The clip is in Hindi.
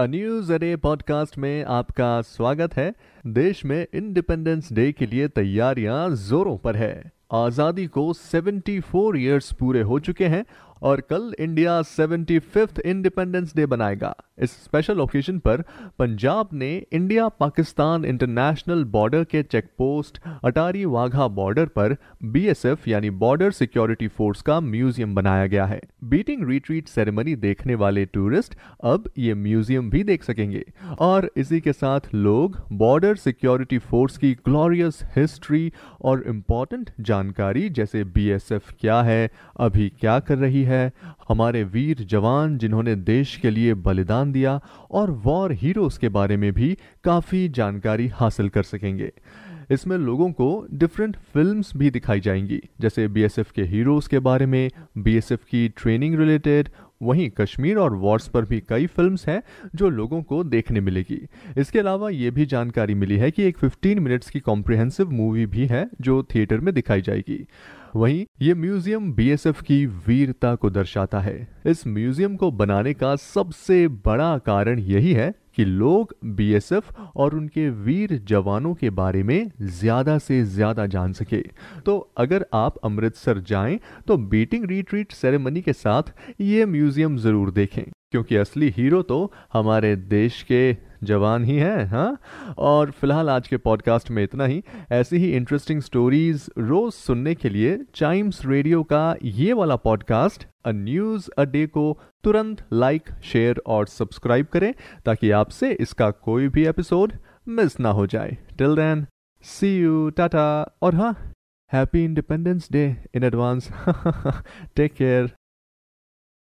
News अरे पॉडकास्ट में आपका स्वागत है। देश में इंडिपेंडेंस डे के लिए तैयारियाँ जोरों पर है। आज़ादी को 74 इयर्स पूरे हो चुके हैं और कल इंडिया 75th इंडिपेंडेंस डे बनाएगा। इस स्पेशल ओकेजन पर पंजाब ने इंडिया पाकिस्तान इंटरनेशनल बॉर्डर के check post Attari Wagah border पर बीएसएफ यानी बॉर्डर सिक्योरिटी फोर्स का म्यूज़ियम बनाया गया है। बीटिंग रिट्रीट सेरेमनी देखने वाले टूरिस्ट अब ये म्यूज़ियम भी देख सकेंगे। और इसी के साथ लोग बॉर्डर सिक्योरिटी फोर्स की ग्लोरियस हिस्ट्री और इम्पोर्टेंट जानकारी, जैसे बीएसएफ क्या है, अभी क्या कर रही है, हमारे वीर जवान जिन्होंने देश के लिए बलिदान दिया और वॉर हीरोज के बारे में भी काफ़ी जानकारी हासिल कर सकेंगे। इसमें लोगों को डिफरेंट फिल्म्स भी दिखाई जाएँगी, जैसे बीएसएफ के हीरोज के बारे में बीएसएफ की ट्रेनिंग रिलेटेड वहीं कश्मीर और वॉर्स पर भी कई फिल्म्स हैं जो लोगों को देखने मिलेगी। इसके अलावा ये भी जानकारी मिली है कि एक 15 मिनट्स की कॉम्प्रिहेंसिव मूवी भी है जो थिएटर में दिखाई जाएगी। वहीं ये म्यूज़ियम बीएसएफ की वीरता को दर्शाता है। इस म्यूज़ियम को बनाने का सबसे बड़ा कारण यही है कि लोग बीएसएफ और उनके वीर जवानों के बारे में ज़्यादा से ज़्यादा जान सके। तो अगर आप अमृतसर जाएँ तो बीटिंग रिट्रीट सेरेमनी के साथ ये म्यूज़ियम ज़रूर देखें, क्योंकि असली हीरो तो हमारे देश के जवान ही हैं हाँ? और फ़िलहाल आज के पॉडकास्ट में इतना ही। ऐसी ही इंटरेस्टिंग स्टोरीज रोज सुनने के लिए चाइम्स रेडियो का ये वाला podcast uh news a day को तुरंत लाइक शेयर और सब्सक्राइब करें, ताकि आपसे इसका कोई भी एपिसोड मिस ना हो जाए। Till then see you tata और हाँ happy independence day in advance take care